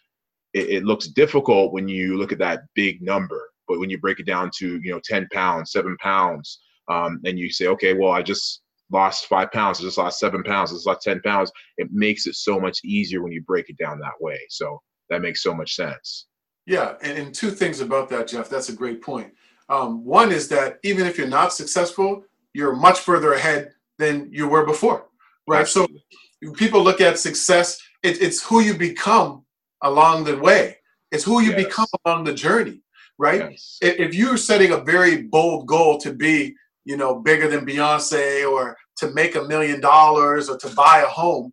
It, it, looks difficult when you look at that big number, but when you break it down to, you know, 10 pounds, seven pounds, um, and you say, okay, well, I just lost five pounds, I just lost seven pounds, I just lost 10 pounds. It makes it so much easier when you break it down that way. So that makes so much sense. Yeah, and, and two things about that, Jeff. That's a great point. Um, one is that even if you're not successful, you're much further ahead than you were before, right? Absolutely. So people look at success, it, it's who you become along the way. It's who you yes. become along the journey, right? Yes. If you're setting a very bold goal to be, you know, bigger than Beyonce or to make a million dollars or to buy a home,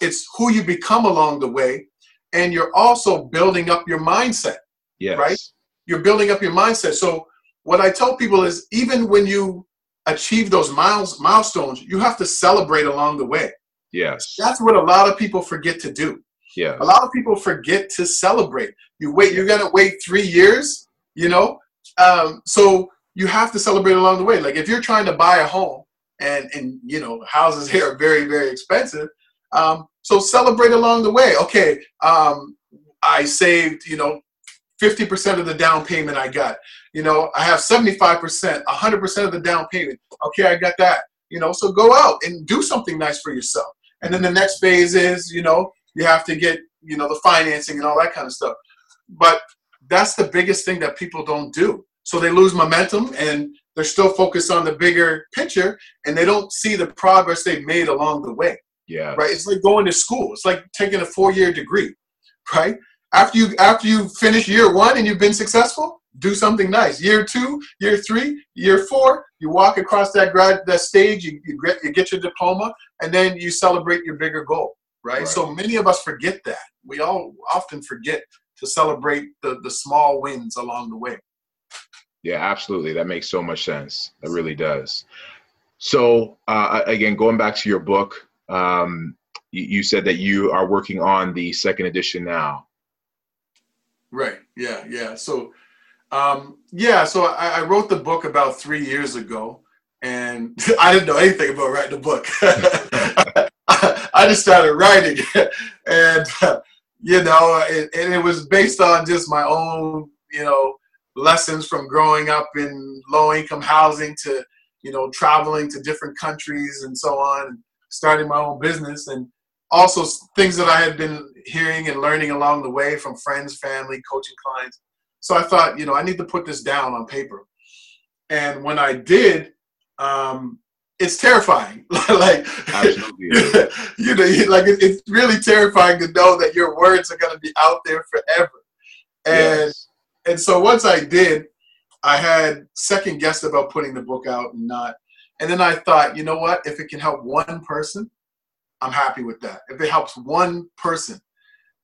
it's who you become along the way. And you're also building up your mindset, yes. right? You're building up your mindset. So what I tell people is even when you achieve those miles milestones, you have to celebrate along the way. Yes. That's what a lot of people forget to do. Yeah. A lot of people forget to celebrate. You wait, you're gonna wait three years, you know? Um, so you have to celebrate along the way. Like if you're trying to buy a home and and you know, houses here are very, very expensive. Um, so celebrate along the way. Okay, um, I saved, you know, 50% of the down payment I got. You know, I have 75%, 100% of the down payment. Okay, I got that. You know, so go out and do something nice for yourself. And then the next phase is, you know, you have to get, you know, the financing and all that kind of stuff. But that's the biggest thing that people don't do. So they lose momentum and they're still focused on the bigger picture and they don't see the progress they've made along the way. Yeah. Right. It's like going to school. It's like taking a four year degree. Right. After you after you finish year one and you've been successful, do something nice. Year two, year three, year four, you walk across that grad that stage, you, you get you get your diploma, and then you celebrate your bigger goal. Right? right? So many of us forget that. We all often forget to celebrate the the small wins along the way. Yeah, absolutely. That makes so much sense. That really does. So uh, again, going back to your book, um, you, said that you are working on the second edition now. Right. Yeah. Yeah. So, um, yeah. So I, I wrote the book about three years ago, and I didn't know anything about writing a book. I just started writing, and you know, it, and it was based on just my own, you know, lessons from growing up in low-income housing to, you know, traveling to different countries and so on, starting my own business and also things that I had been hearing and learning along the way from friends, family, coaching clients. So I thought, you know, I need to put this down on paper. And when I did, um, it's terrifying. like, you know, like it's really terrifying to know that your words are going to be out there forever. And yes. and so once I did, I had second guessed about putting the book out and not. And then I thought, you know what? If it can help one person, I'm happy with that. If it helps one person,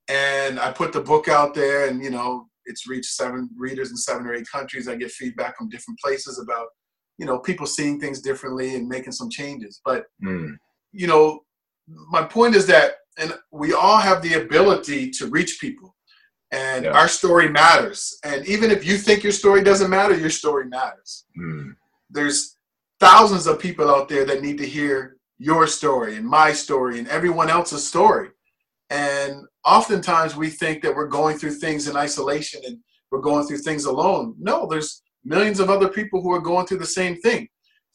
and I put the book out there, and you know, it's reached seven readers in seven or eight countries. I get feedback from different places about, you know, people seeing things differently and making some changes. But mm. you know, my point is that, and we all have the ability to reach people, and yeah. our story matters. And even if you think your story doesn't matter, your story matters. Mm. There's thousands of people out there that need to hear your story and my story and everyone else's story. And oftentimes we think that we're going through things in isolation and we're going through things alone. No, there's millions of other people who are going through the same thing.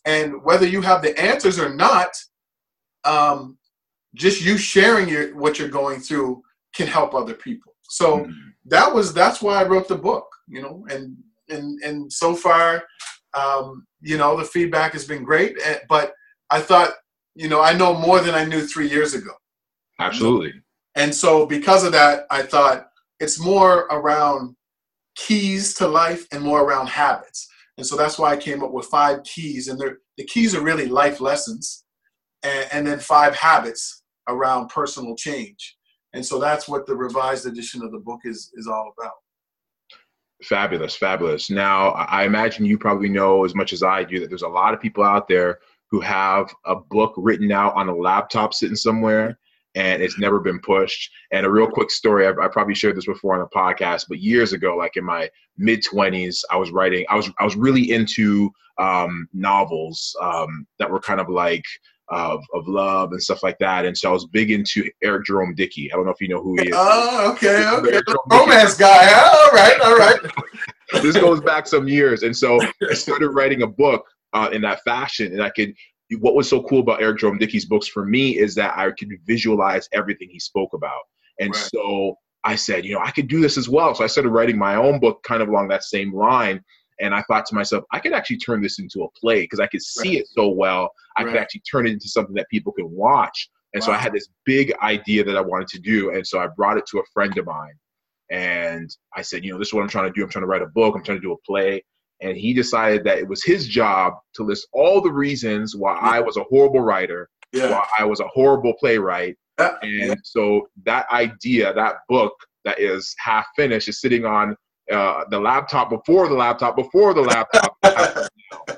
And whether you have the answers or not, um, just you sharing your what you're going through can help other people. So mm-hmm. that was that's why I wrote the book, you know, and and and so far, um, you know, the feedback has been great. Eh, but I thought you know, I know more than I knew three years ago. Absolutely. And so because of that, I thought it's more around keys to life and more around habits. And so that's why I came up with five keys. And the keys are really life lessons and, and then five habits around personal change. And so that's what the revised edition of the book is, is all about. Fabulous, fabulous. Now, I imagine you probably know as much as I do that there's a lot of people out there who have a book written out on a laptop sitting somewhere and it's never been pushed. And a real quick story, I, probably shared this before on the podcast, but years ago, like in my mid twenties, I was writing. I was I was really into um, novels um, that were kind of like of, of love and stuff like that. And so I was big into Eric Jerome Dickey. I don't know if you know who he is. Oh, okay, okay. Romance guy. All right, all right. this goes back some years. And so I started writing a book uh, in that fashion. And I could, what was so cool about Eric Jerome Dickey's books for me is that I could visualize everything he spoke about. And right. so I said, you know, I could do this as well. So I started writing my own book kind of along that same line. And I thought to myself, I could actually turn this into a play because I could see right. it so well. I right. could actually turn it into something that people can watch. And wow. so I had this big idea that I wanted to do. And so I brought it to a friend of mine. And I said, you know, this is what I'm trying to do. I'm trying to write a book. I'm trying to do a play. And he decided that it was his job to list all the reasons why yeah. I was a horrible writer, yeah. why I was a horrible playwright. Yeah. And so that idea, that book that is half finished, is sitting on uh, the laptop before the laptop before the laptop. you know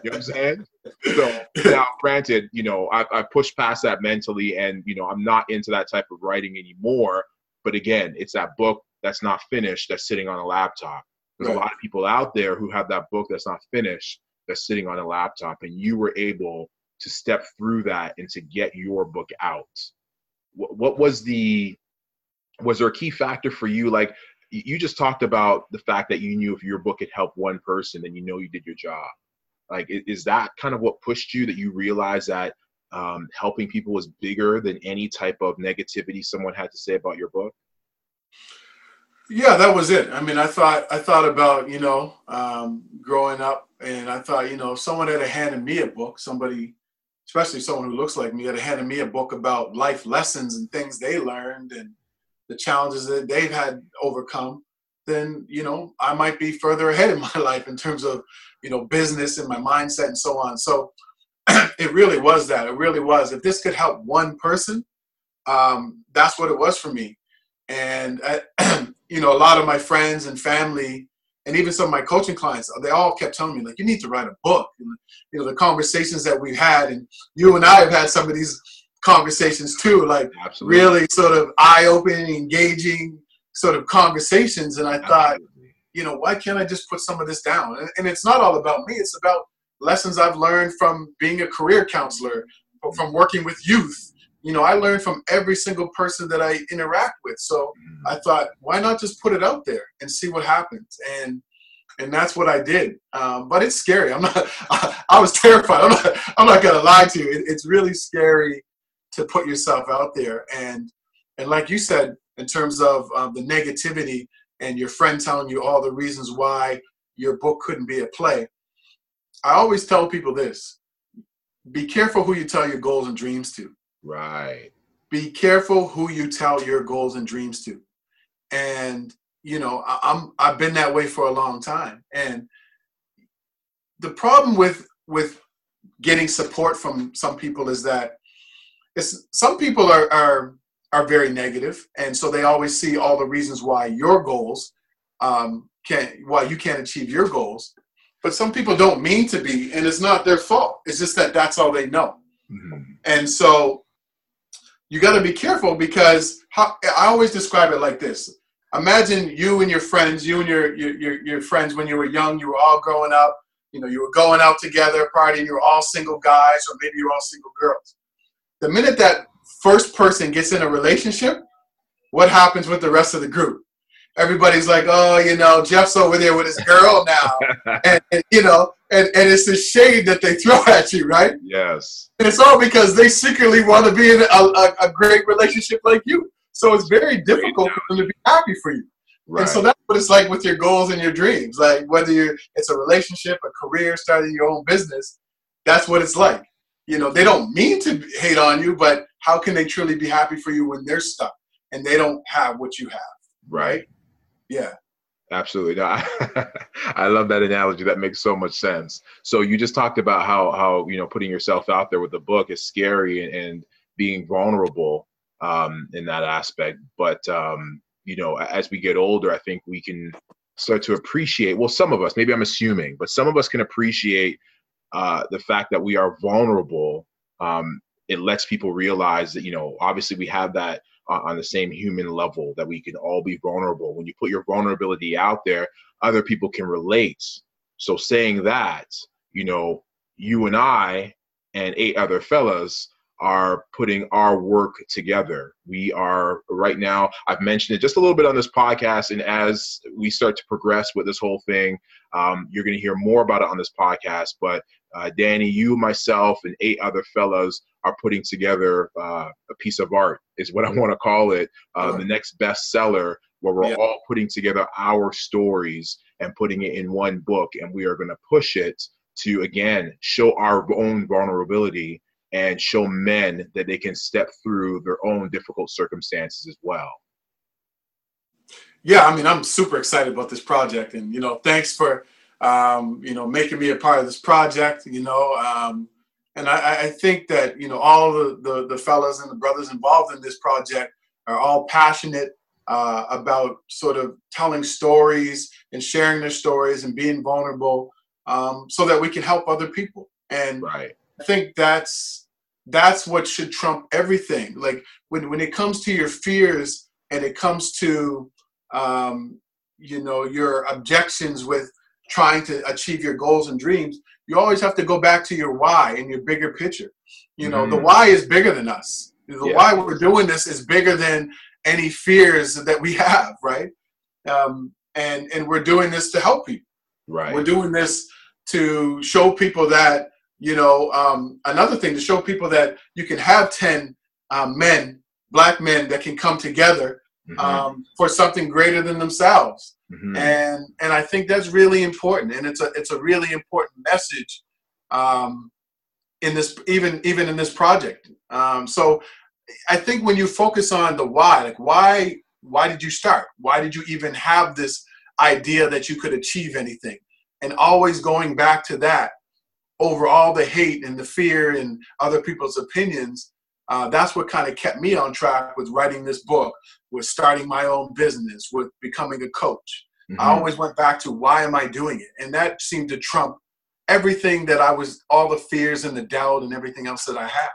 what I'm saying? So now, granted, you know, I, I pushed past that mentally, and you know, I'm not into that type of writing anymore. But again, it's that book that's not finished that's sitting on a laptop. There's right. a lot of people out there who have that book that's not finished that's sitting on a laptop, and you were able to step through that and to get your book out. What, what was the was there a key factor for you? Like you just talked about the fact that you knew if your book had helped one person, then you know you did your job. Like, is that kind of what pushed you that you realized that um, helping people was bigger than any type of negativity someone had to say about your book? Yeah, that was it. I mean, I thought I thought about you know um, growing up, and I thought you know if someone had a handed me a book, somebody, especially someone who looks like me, had a handed me a book about life lessons and things they learned and the challenges that they've had overcome, then you know I might be further ahead in my life in terms of you know business and my mindset and so on. So it really was that. It really was. If this could help one person, um, that's what it was for me. And I, you know, a lot of my friends and family, and even some of my coaching clients, they all kept telling me like, you need to write a book. And, you know, the conversations that we've had, and you and I have had some of these conversations too, like Absolutely. really sort of eye-opening, engaging sort of conversations. And I thought, you know, why can't I just put some of this down? And, and it's not all about me. It's about lessons I've learned from being a career counselor, from working with youth. You know, I learned from every single person that I interact with. So mm-hmm. I thought, why not just put it out there and see what happens? And and that's what I did. Um, but it's scary. I'm not. I, I, was terrified. I'm not. I'm not gonna lie to you. It, it's really scary to put yourself out there. And and like you said, in terms of um, the negativity and your friend telling you all the reasons why your book couldn't be a play, I always tell people this: be careful who you tell your goals and dreams to. Right. Be careful who you tell your goals and dreams to. And you know, I, I'm I've been that way for a long time. And the problem with with getting support from some people is that it's some people are are are very negative, and so they always see all the reasons why your goals um, can't why you can't achieve your goals. But some people don't mean to be, and it's not their fault. It's just that that's all they know. Mm-hmm. And so you got to be careful because how, I always describe it like this. Imagine you and your friends, you and your, your, your, your friends when you were young, you were all growing up, you know, you were going out together, partying, you were all single guys, or maybe you were all single girls the minute that first person gets in a relationship, what happens with the rest of the group? Everybody's like, oh, you know, Jeff's over there with his girl now. and, and, you know, and, and it's the shade that they throw at you, right? Yes. And it's all because they secretly want to be in a, a, a great relationship like you. So it's very difficult for them to be happy for you. Right. And so that's what it's like with your goals and your dreams. Like whether you're it's a relationship, a career, starting your own business, that's what it's like you know they don't mean to hate on you but how can they truly be happy for you when they're stuck and they don't have what you have? Right. Yeah. Absolutely. No, I, I love that analogy. That makes so much sense. So you just talked about how how you know putting yourself out there with the book is scary and, and being vulnerable um, in that aspect. But um, you know as we get older i think we can start to appreciate well some of us maybe i'm assuming but some of us can appreciate uh, the fact that we are vulnerable, um, it lets people realize that, you know, obviously we have that uh, on the same human level that we can all be vulnerable. When you put your vulnerability out there, other people can relate. So saying that, you know, you and I and eight other fellas are putting our work together. We are right now, I've mentioned it just a little bit on this podcast. And as we start to progress with this whole thing, um, you're going to hear more about it on this podcast. But uh, Danny, you, myself, and eight other fellows are putting together uh, a piece of art, is what I want to call it, uh, the next bestseller, where we're yeah. all putting together our stories and putting it in one book. And we are going to push it to, again, show our own vulnerability and show men that they can step through their own difficult circumstances as well. Yeah, I mean, I'm super excited about this project, and you know, thanks for um, you know making me a part of this project. You know, um, and I, I, think that you know all the, the, the fellas and the brothers involved in this project are all passionate uh, about sort of telling stories and sharing their stories and being vulnerable, um, so that we can help other people. And right. I think that's that's what should trump everything. Like when when it comes to your fears and it comes to um, you know your objections with trying to achieve your goals and dreams, you always have to go back to your why and your bigger picture. You know, mm-hmm. the why is bigger than us. The yeah. why we're doing this is bigger than any fears that we have, right? Um, and and we're doing this to help people. Right. We're doing this to show people that you know, um, another thing to show people that you can have 10 um, men, black men that can come together mm-hmm. um, for something greater than themselves. Mm-hmm. And, and I think that's really important. And it's a, it's a really important message um, in this, even, even in this project. Um, so I think when you focus on the why, like why, why did you start? Why did you even have this idea that you could achieve anything? And always going back to that over all the hate and the fear and other people's opinions, uh, that's what kind of kept me on track with writing this book, with starting my own business, with becoming a coach. Mm-hmm. I always went back to why am I doing it? And that seemed to trump everything that I was, all the fears and the doubt and everything else that I had.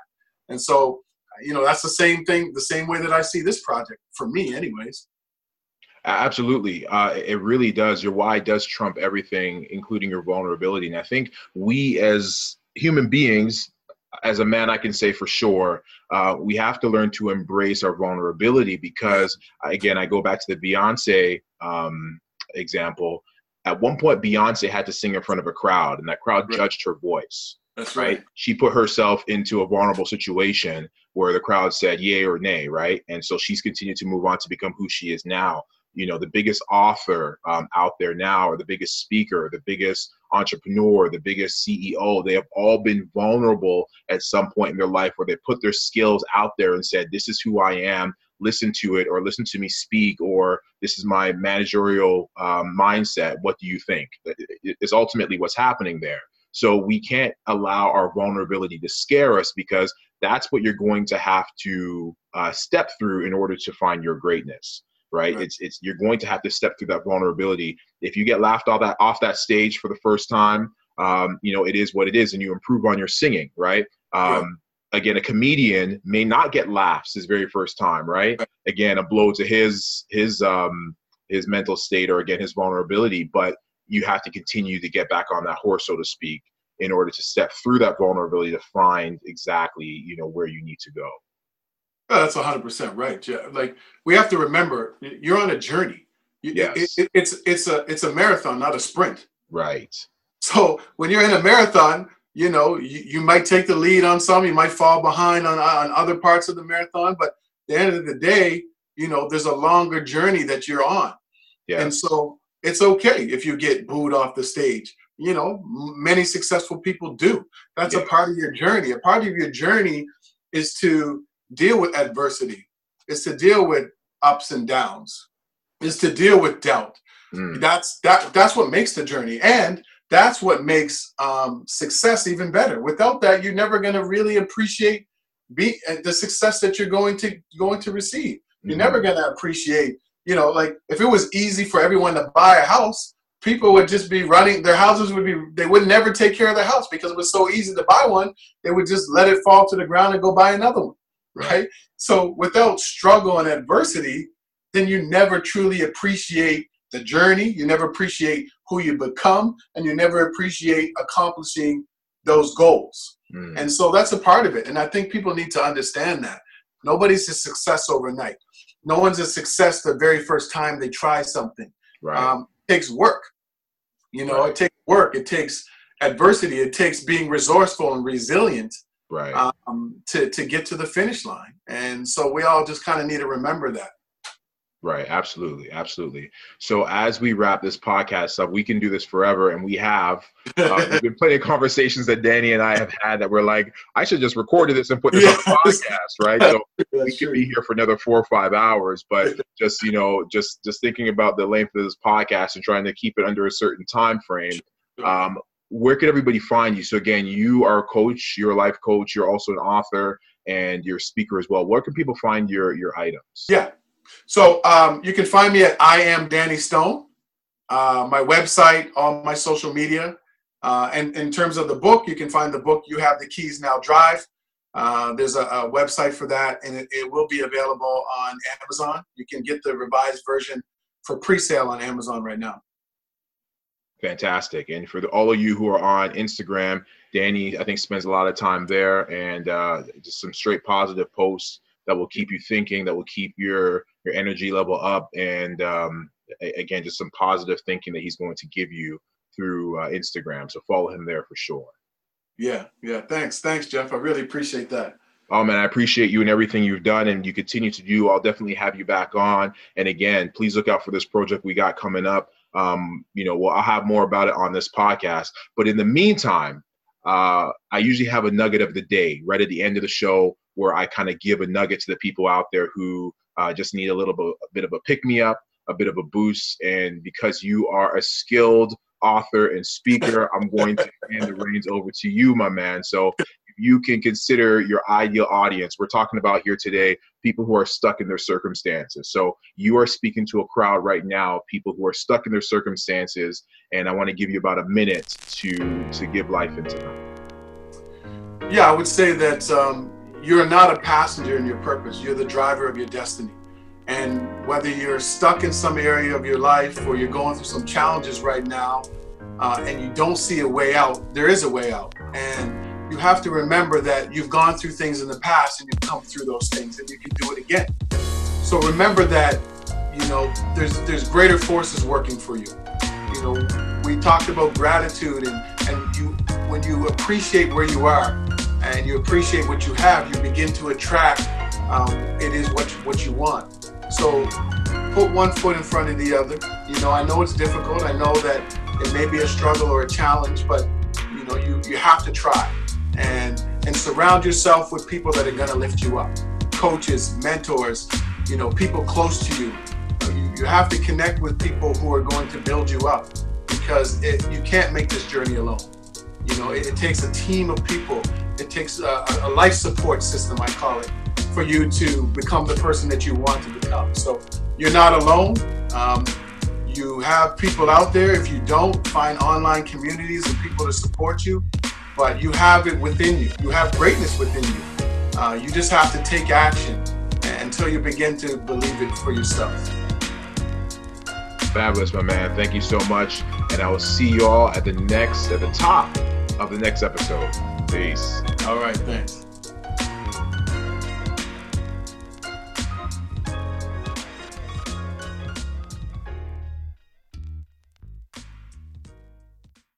And so, you know, that's the same thing, the same way that I see this project for me, anyways. Absolutely. Uh, it really does. Your why does trump everything, including your vulnerability. And I think we as human beings, as a man, I can say for sure, uh, we have to learn to embrace our vulnerability because, again, I go back to the Beyonce um, example. At one point, Beyonce had to sing in front of a crowd, and that crowd right. judged her voice. That's right. right. She put herself into a vulnerable situation where the crowd said yay or nay, right? And so she's continued to move on to become who she is now you know the biggest author um, out there now or the biggest speaker the biggest entrepreneur the biggest ceo they have all been vulnerable at some point in their life where they put their skills out there and said this is who i am. Listen to it or listen to me speak or this is my managerial um, mindset. What do you think? Is ultimately what's happening there. So we can't allow our vulnerability to scare us because that's what you're going to have to uh, step through in order to find your greatness right? right? It's it's you're going to have to step through that vulnerability. If you get laughed off that off that stage for the first time, um, you know it is what it is, and you improve on your singing, right? Um, yeah. Again, a comedian may not get laughs his very first time, right? right. Again, a blow to his his um, his mental state or again his vulnerability, but you have to continue to get back on that horse, so to speak, in order to step through that vulnerability to find exactly you know where you need to go. Oh, that's 100% right. Yeah. Like we have to remember you're on a journey. Yes. It, it, it's it's a it's a marathon, not a sprint. Right. So when you're in a marathon, you know, you, you might take the lead on some, you might fall behind on, on other parts of the marathon, but at the end of the day, you know, there's a longer journey that you're on. Yeah. And so it's okay if you get booed off the stage. You know, many successful people do. That's yeah. a part of your journey. A part of your journey is to deal with adversity, is to deal with ups and downs, is to deal with doubt. Mm. That's that that's what makes the journey. And that's what makes um, success even better. Without that, you're never going to really appreciate be uh, the success that you're going to going to receive. You're mm-hmm. never going to appreciate, you know, like if it was easy for everyone to buy a house, people would just be running their houses would be they would never take care of their house because it was so easy to buy one. They would just let it fall to the ground and go buy another one right? So without struggle and adversity, then you never truly appreciate the journey, you never appreciate who you become, and you never appreciate accomplishing those goals. Mm. And so that's a part of it. And I think people need to understand that. Nobody's a success overnight. No one's a success the very first time they try something. Right. Um, it takes work. You know, right. it takes work. It takes adversity. It takes being resourceful and resilient right. um, to, to get to the finish line. And so we all just kind of need to remember that. Right, absolutely, absolutely. So as we wrap this podcast up, we can do this forever, and we have. Uh, we've been plenty of conversations that Danny and I have had that we're like, I should just record this and put this yes. on the podcast, right? So we could be here for another four or five hours, but just you know, just just thinking about the length of this podcast and trying to keep it under a certain time frame. Um, where can everybody find you? So again, you are a coach, you're a life coach, you're also an author, and you're a speaker as well. Where can people find your your items? Yeah, so um, you can find me at I am Danny Stone, uh, my website, all my social media. Uh, and in terms of the book, you can find the book You Have the Keys Now Drive. Uh, there's a, a, website for that, and it, it, will be available on Amazon. You can get the revised version for pre sale on Amazon right now. Fantastic. And for the, all of you who are on Instagram, Danny, I think, spends a lot of time there and uh, just some straight positive posts that will keep you thinking, that will keep your your energy level up, and um, again, just some positive thinking that he's going to give you through uh, Instagram. So follow him there for sure. Yeah, yeah. Thanks, thanks, Jeff. I really appreciate that. Oh man, I appreciate you and everything you've done and you continue to do. I'll definitely have you back on. And again, please look out for this project we got coming up. Um, you know, well, I'll have more about it on this podcast. But in the meantime, uh, I usually have a nugget of the day right at the end of the show where I kind of give a nugget to the people out there who uh, just need a little bit, a bit of a pick me up, a bit of a boost. And because you are a skilled author and speaker, I'm going to hand the reins over to you, my man. So you can consider your ideal audience. We're talking about here today people who are stuck in their circumstances. So you are speaking to a crowd right now, people who are stuck in their circumstances, and I want to give you about a minute to to give life into them. Yeah, I would say that um, you're not a passenger in your purpose. You're the driver of your destiny. And whether you're stuck in some area of your life or you're going through some challenges right now uh, and you don't see a way out, there is a way out. And you have to remember that you've gone through things in the past and you've come through those things and you can do it again. So remember that, you know, there's there's greater forces working for you. You know, we talked about gratitude and, and you when you appreciate where you are, and you appreciate what you have, you begin to attract um, it is what you, what you want. So put one foot in front of the other. You know, I know it's difficult. I know that it may be a struggle or a challenge, but you know, you you have to try and and surround yourself with people that are going to lift you up. Coaches, mentors, you know, people close to you. You, have to connect with people who are going to build you up because it, you can't make this journey alone. You know, it, it takes a team of people it takes a, a life support system, I call it, for you to become the person that you want to become. So you're not alone. Um, you have people out there. If you don't, find online communities and people to support you. But you have it within you. You have greatness within you. Uh, you just have to take action until you begin to believe it for yourself. Fabulous, my man. Thank you so much. And I will see you all at the next, at the top of the next episode. Peace. All right, thanks.